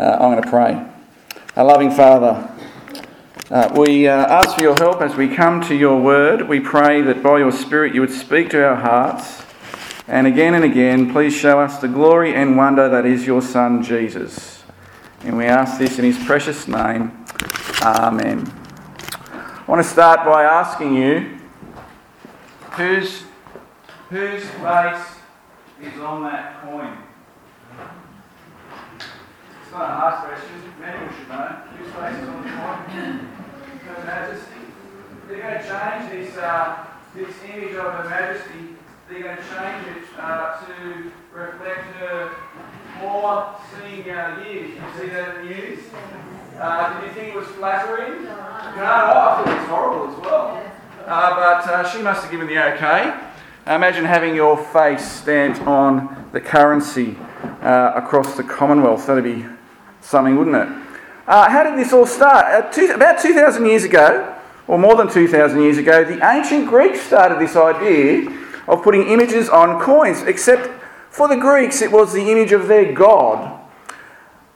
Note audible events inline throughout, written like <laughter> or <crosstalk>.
Uh, I'm going to pray. Our loving Father, uh, we uh, ask for your help as we come to your word. We pray that by your Spirit you would speak to our hearts. And again and again, please show us the glory and wonder that is your Son, Jesus. And we ask this in his precious name. Amen. I want to start by asking you whose, whose face is on that coin? It's not a hard question. Many should know. Whose face on the coin? Her Majesty. They're going to change this, uh, this image of Her Majesty. They're going to change it uh, to reflect her more senior years. You see that in the news? Uh, did you think it was flattering? No, I thought it was horrible as well. Uh, but uh, she must have given the okay. Imagine having your face stamped on the currency uh, across the Commonwealth. That'd be something, wouldn't it? Uh, how did this all start? Uh, two, about 2,000 years ago, or more than 2,000 years ago, the ancient Greeks started this idea of putting images on coins, except for the Greeks, it was the image of their god.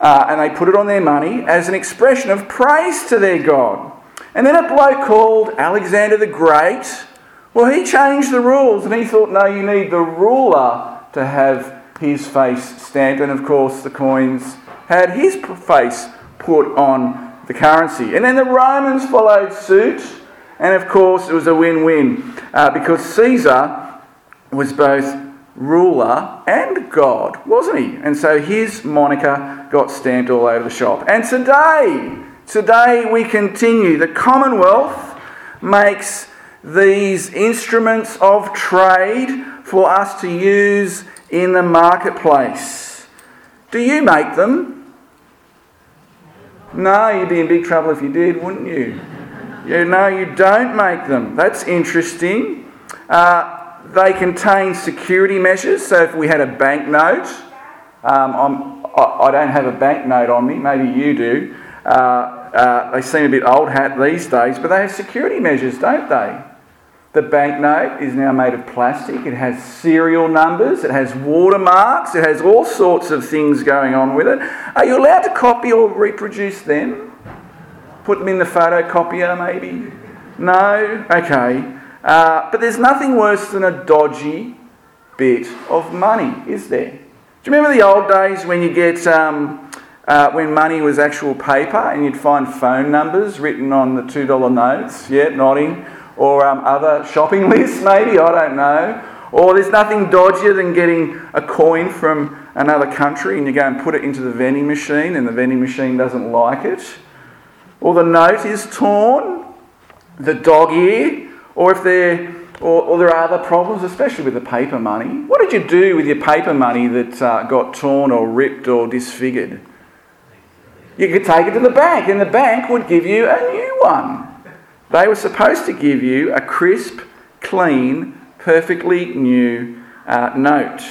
Uh, and they put it on their money as an expression of praise to their god. And then a bloke called Alexander the Great, well, he changed the rules and he thought, no, you need the ruler to have his face stamped. And of course, the coins had his face put on the currency. And then the Romans followed suit. And of course, it was a win win uh, because Caesar was both ruler and God, wasn't he? And so his moniker got stamped all over the shop. And today, today we continue. The Commonwealth makes these instruments of trade for us to use in the marketplace. Do you make them? No, you'd be in big trouble if you did, wouldn't you? you no, you don't make them. That's interesting. Uh, they contain security measures. So if we had a banknote, um, I, I don't have a banknote on me, maybe you do. Uh, uh, they seem a bit old hat these days, but they have security measures, don't they? The banknote is now made of plastic. It has serial numbers. It has watermarks. It has all sorts of things going on with it. Are you allowed to copy or reproduce them? Put them in the photocopier, maybe? No? Okay. Uh, but there's nothing worse than a dodgy bit of money, is there? Do you remember the old days when you get um, uh, when money was actual paper and you'd find phone numbers written on the two dollar notes? Yeah, nodding or um, other shopping <laughs> lists, maybe, I don't know. Or there's nothing dodgier than getting a coin from another country and you go and put it into the vending machine and the vending machine doesn't like it. Or the note is torn, the dog ear, or if there, or, or there are other problems, especially with the paper money. What did you do with your paper money that uh, got torn or ripped or disfigured? You could take it to the bank and the bank would give you a new one. They were supposed to give you a crisp, clean, perfectly new uh, note.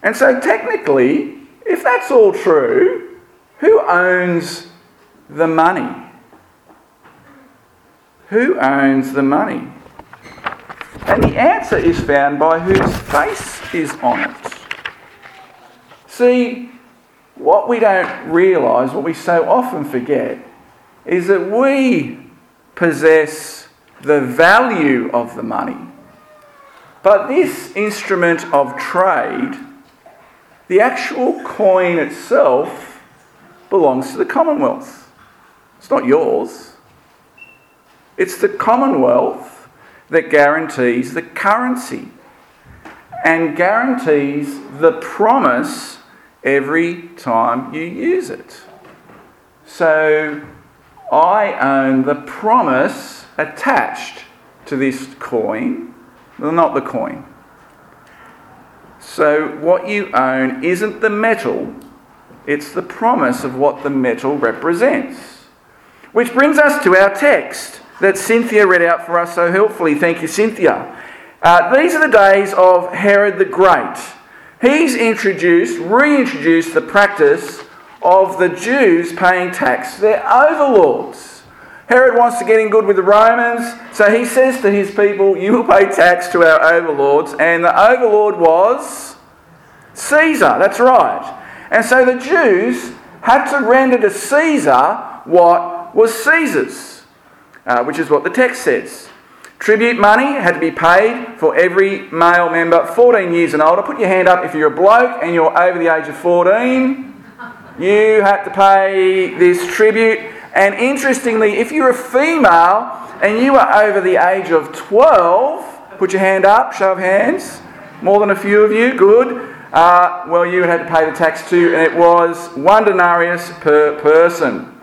And so, technically, if that's all true, who owns the money? Who owns the money? And the answer is found by whose face is on it. See, what we don't realise, what we so often forget, is that we possess the value of the money. But this instrument of trade, the actual coin itself, belongs to the Commonwealth. It's not yours. It's the Commonwealth that guarantees the currency and guarantees the promise every time you use it. So I own the promise attached to this coin, well, not the coin. So, what you own isn't the metal, it's the promise of what the metal represents. Which brings us to our text that Cynthia read out for us so helpfully. Thank you, Cynthia. Uh, these are the days of Herod the Great. He's introduced, reintroduced the practice of the Jews paying tax to their overlords. Herod wants to get in good with the Romans, so he says to his people, You will pay tax to our overlords. And the overlord was Caesar, that's right. And so the Jews, had to render to Caesar what was Caesar's, uh, which is what the text says. Tribute money had to be paid for every male member 14 years and older. Put your hand up if you're a bloke and you're over the age of 14. You had to pay this tribute. And interestingly, if you're a female and you are over the age of 12, put your hand up, show of hands. More than a few of you, good. Uh, well, you had to pay the tax too, and it was one denarius per person.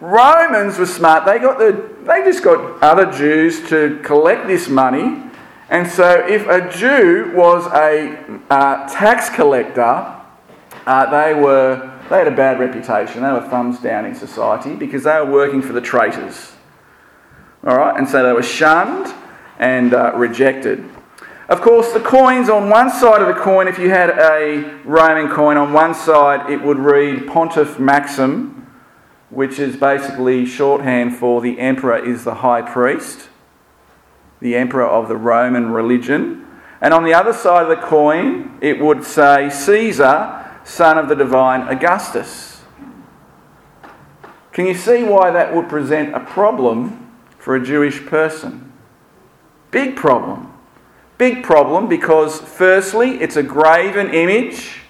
Romans were smart. They got the they just got other Jews to collect this money. And so if a Jew was a uh, tax collector, uh, they were they had a bad reputation. They were thumbs down in society because they were working for the traitors. All right, and so they were shunned and uh, rejected. Of course, the coins on one side of the coin, if you had a Roman coin on one side, it would read Pontiff Maxim, which is basically shorthand for the emperor is the high priest, the emperor of the Roman religion. And on the other side of the coin, it would say Caesar, son of the divine Augustus. Can you see why that would present a problem for a Jewish person? Big problem. Big problem because, firstly, it's a graven image,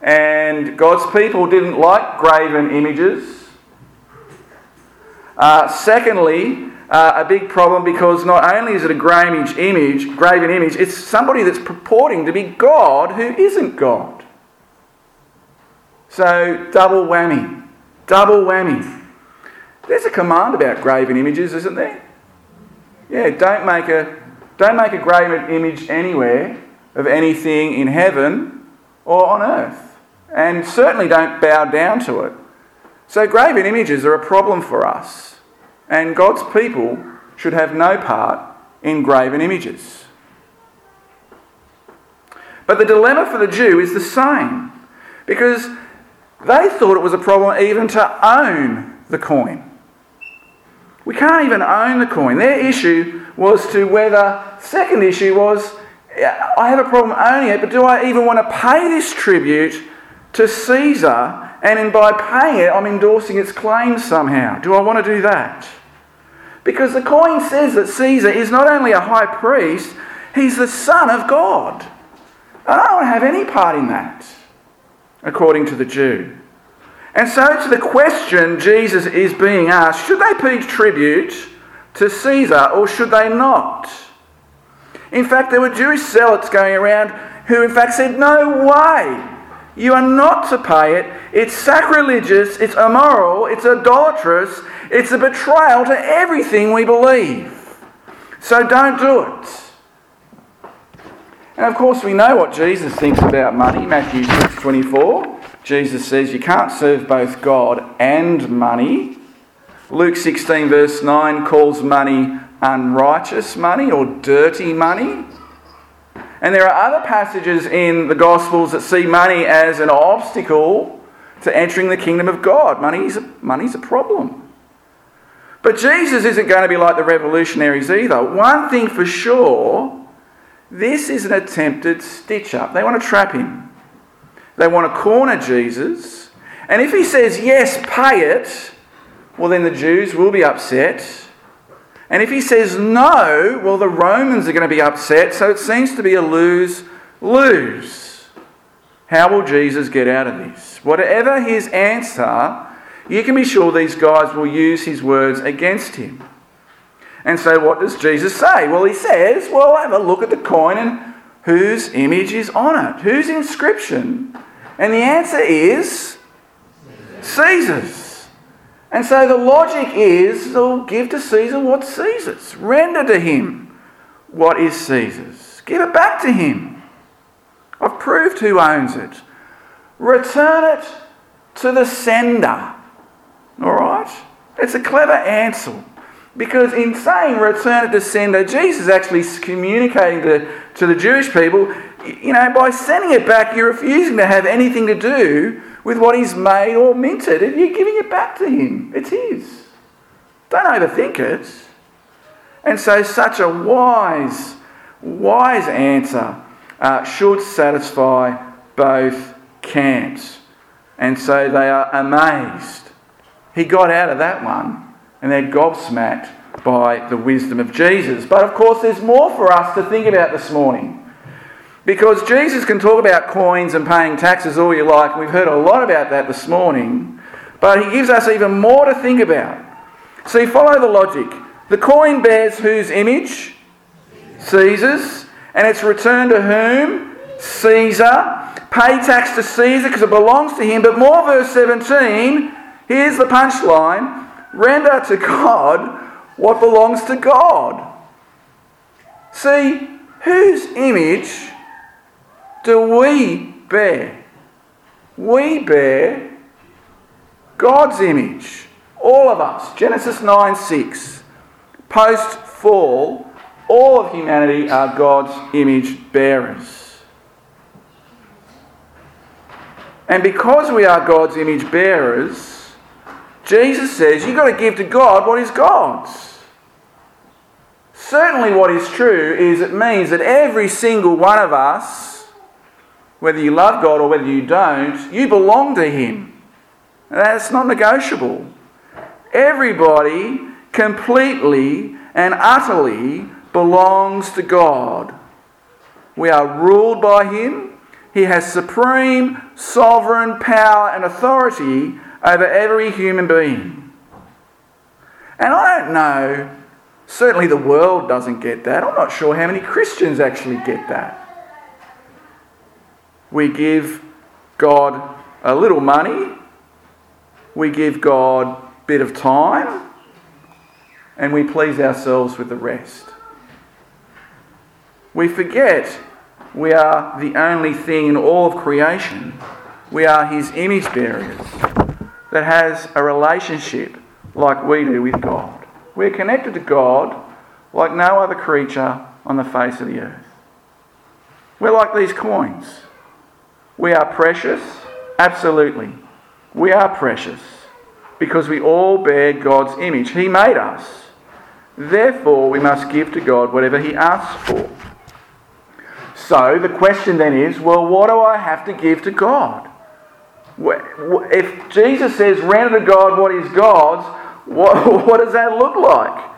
and God's people didn't like graven images. Uh, secondly, uh, a big problem because not only is it a graven image, graven image, it's somebody that's purporting to be God who isn't God. So double whammy, double whammy. There's a command about graven images, isn't there? Yeah, don't make a don't make a graven image anywhere of anything in heaven or on earth, and certainly don't bow down to it. So, graven images are a problem for us, and God's people should have no part in graven images. But the dilemma for the Jew is the same, because they thought it was a problem even to own the coin. We can't even own the coin. Their issue was to whether, second issue was, I have a problem owning it, but do I even want to pay this tribute to Caesar and in by paying it, I'm endorsing its claims somehow. Do I want to do that? Because the coin says that Caesar is not only a high priest, he's the Son of God. And I don't want to have any part in that, according to the Jew. And so, to the question Jesus is being asked should they pay tribute to Caesar or should they not? In fact, there were Jewish zealots going around who, in fact, said, No way! You are not to pay it. It's sacrilegious, it's immoral, it's idolatrous, it's a betrayal to everything we believe. So don't do it. And of course, we know what Jesus thinks about money. Matthew 6 24. Jesus says you can't serve both God and money. Luke 16, verse 9, calls money unrighteous money or dirty money. And there are other passages in the Gospels that see money as an obstacle to entering the kingdom of God. Money's a, money's a problem. But Jesus isn't going to be like the revolutionaries either. One thing for sure, this is an attempted stitch up. They want to trap him, they want to corner Jesus. And if he says, yes, pay it, well, then the Jews will be upset and if he says no, well, the Romans are going to be upset, so it seems to be a lose lose. How will Jesus get out of this? Whatever his answer, you can be sure these guys will use his words against him. And so, what does Jesus say? Well, he says, Well, have a look at the coin and whose image is on it? Whose inscription? And the answer is Caesar's. And so the logic is well, give to Caesar what's Caesar's, render to him what is Caesar's, give it back to him. I've proved who owns it. Return it to the sender. All right? It's a clever answer. Because in saying return it to sender, Jesus is actually communicating to, to the Jewish people, you know, by sending it back, you're refusing to have anything to do with what he's made or minted, you're giving it back to him. It's his. Don't overthink it. And so, such a wise, wise answer uh, should satisfy both camps. And so they are amazed. He got out of that one and they're gobsmacked by the wisdom of Jesus. But of course, there's more for us to think about this morning. Because Jesus can talk about coins and paying taxes all you like. We've heard a lot about that this morning. But he gives us even more to think about. See, follow the logic. The coin bears whose image? Caesar's. And it's returned to whom? Caesar. Pay tax to Caesar because it belongs to him. But more, verse 17, here's the punchline render to God what belongs to God. See, whose image do we bear? We bear God's image. All of us. Genesis 9 6. Post fall, all of humanity are God's image bearers. And because we are God's image bearers, Jesus says you've got to give to God what is God's. Certainly, what is true is it means that every single one of us, whether you love God or whether you don't, you belong to Him. That's not negotiable. Everybody completely and utterly belongs to God. We are ruled by Him. He has supreme, sovereign power and authority over every human being. And I don't know, certainly the world doesn't get that. I'm not sure how many Christians actually get that. We give God a little money, we give God a bit of time, and we please ourselves with the rest. We forget we are the only thing in all of creation. We are His image bearers that has a relationship like we do with God. We're connected to God like no other creature on the face of the earth. We're like these coins. We are precious, absolutely. We are precious because we all bear God's image. He made us. Therefore, we must give to God whatever He asks for. So the question then is well, what do I have to give to God? If Jesus says, render to God what is God's, what, <laughs> what does that look like?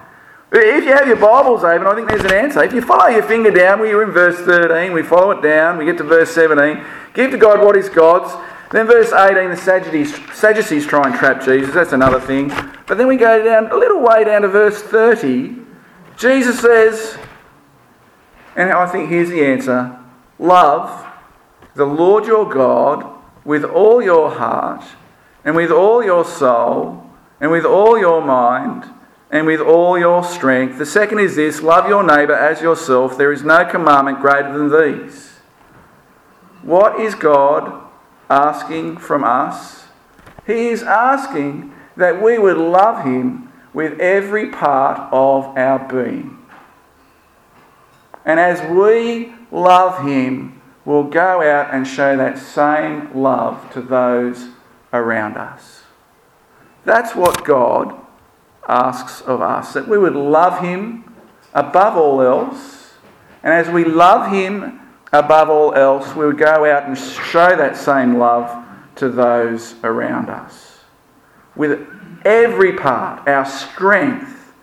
If you have your Bibles open, I think there's an answer. If you follow your finger down, we're in verse 13, we follow it down, we get to verse 17. Give to God what is God's. Then verse 18, the Sadducees, Sadducees try and trap Jesus. That's another thing. But then we go down a little way down to verse 30. Jesus says, and I think here's the answer love the Lord your God with all your heart, and with all your soul, and with all your mind and with all your strength. The second is this love your neighbour as yourself. There is no commandment greater than these. What is God asking from us? He is asking that we would love Him with every part of our being. And as we love Him, we'll go out and show that same love to those around us. That's what God asks of us that we would love Him above all else. And as we love Him above all else, we would go out and show that same love to those around us. With every part, our strength,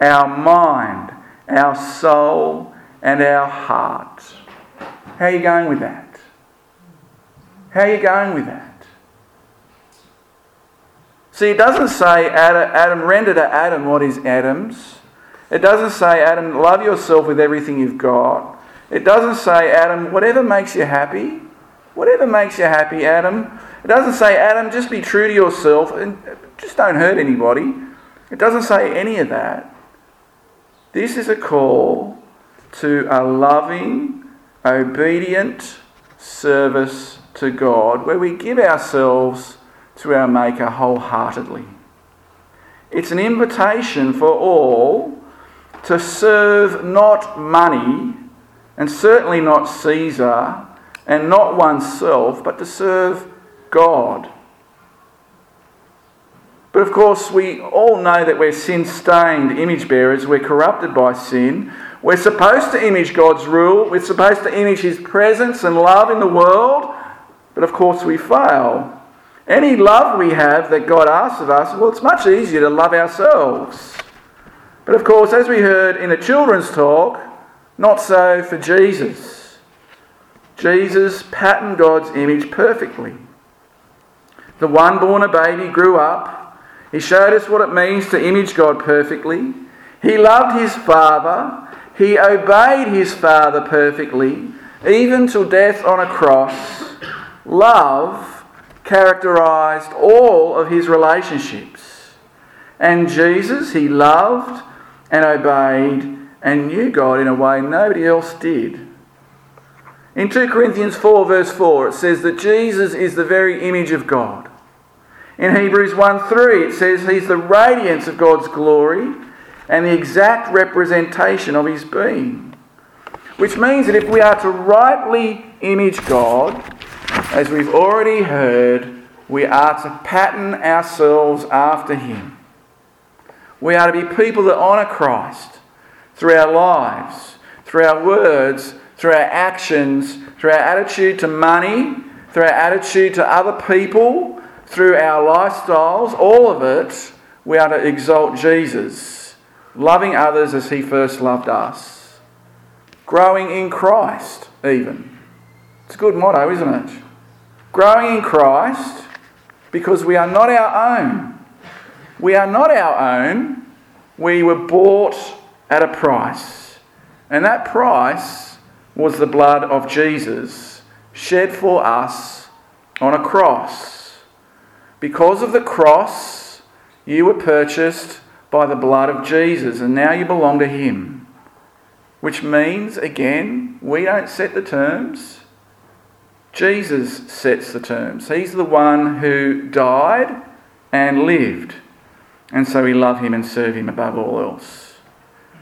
our mind, our soul, and our heart. How are you going with that? How are you going with that? See, it doesn't say Adam, Adam render to Adam what is Adam's. It doesn't say, Adam, love yourself with everything you've got. It doesn't say, Adam, whatever makes you happy. Whatever makes you happy, Adam. It doesn't say, Adam, just be true to yourself and just don't hurt anybody. It doesn't say any of that. This is a call to a loving, obedient service to God where we give ourselves to our Maker wholeheartedly. It's an invitation for all to serve not money, and certainly not Caesar, and not oneself, but to serve God. But of course, we all know that we're sin stained image bearers, we're corrupted by sin. We're supposed to image God's rule, we're supposed to image His presence and love in the world, but of course, we fail. Any love we have that God asks of us, well, it's much easier to love ourselves. But of course, as we heard in the children's talk, not so for Jesus. Jesus patterned God's image perfectly. The one born a baby grew up. He showed us what it means to image God perfectly. He loved his Father. He obeyed his Father perfectly, even till death on a cross. Love characterized all of his relationships. And Jesus, he loved and obeyed and knew God in a way nobody else did. In 2 Corinthians 4, verse 4, it says that Jesus is the very image of God. In Hebrews 1 3, it says he's the radiance of God's glory and the exact representation of his being. Which means that if we are to rightly image God, as we've already heard, we are to pattern ourselves after him. We are to be people that honour Christ through our lives, through our words, through our actions, through our attitude to money, through our attitude to other people, through our lifestyles, all of it, we are to exalt Jesus, loving others as he first loved us, growing in Christ, even. It's a good motto, isn't it? Growing in Christ because we are not our own. We are not our own. We were bought at a price. And that price was the blood of Jesus shed for us on a cross. Because of the cross, you were purchased by the blood of Jesus, and now you belong to Him. Which means, again, we don't set the terms. Jesus sets the terms. He's the one who died and lived. And so we love Him and serve Him above all else.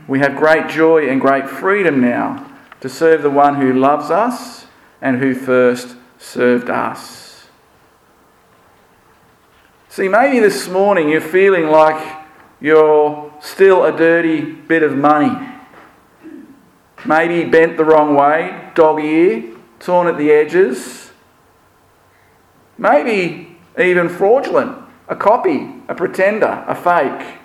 We have great joy and great freedom now to serve the one who loves us and who first served us. See, maybe this morning you're feeling like you're still a dirty bit of money. Maybe bent the wrong way, dog ear, torn at the edges. Maybe even fraudulent, a copy, a pretender, a fake.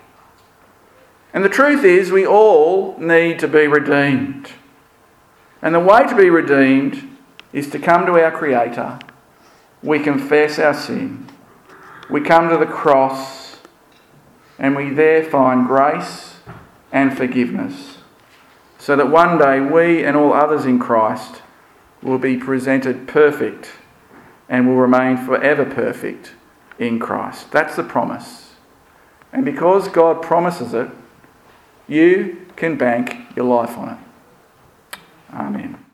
And the truth is, we all need to be redeemed. And the way to be redeemed is to come to our Creator. We confess our sin. We come to the cross, and we there find grace and forgiveness. So that one day we and all others in Christ will be presented perfect and will remain forever perfect in Christ. That's the promise. And because God promises it, you can bank your life on it. Amen.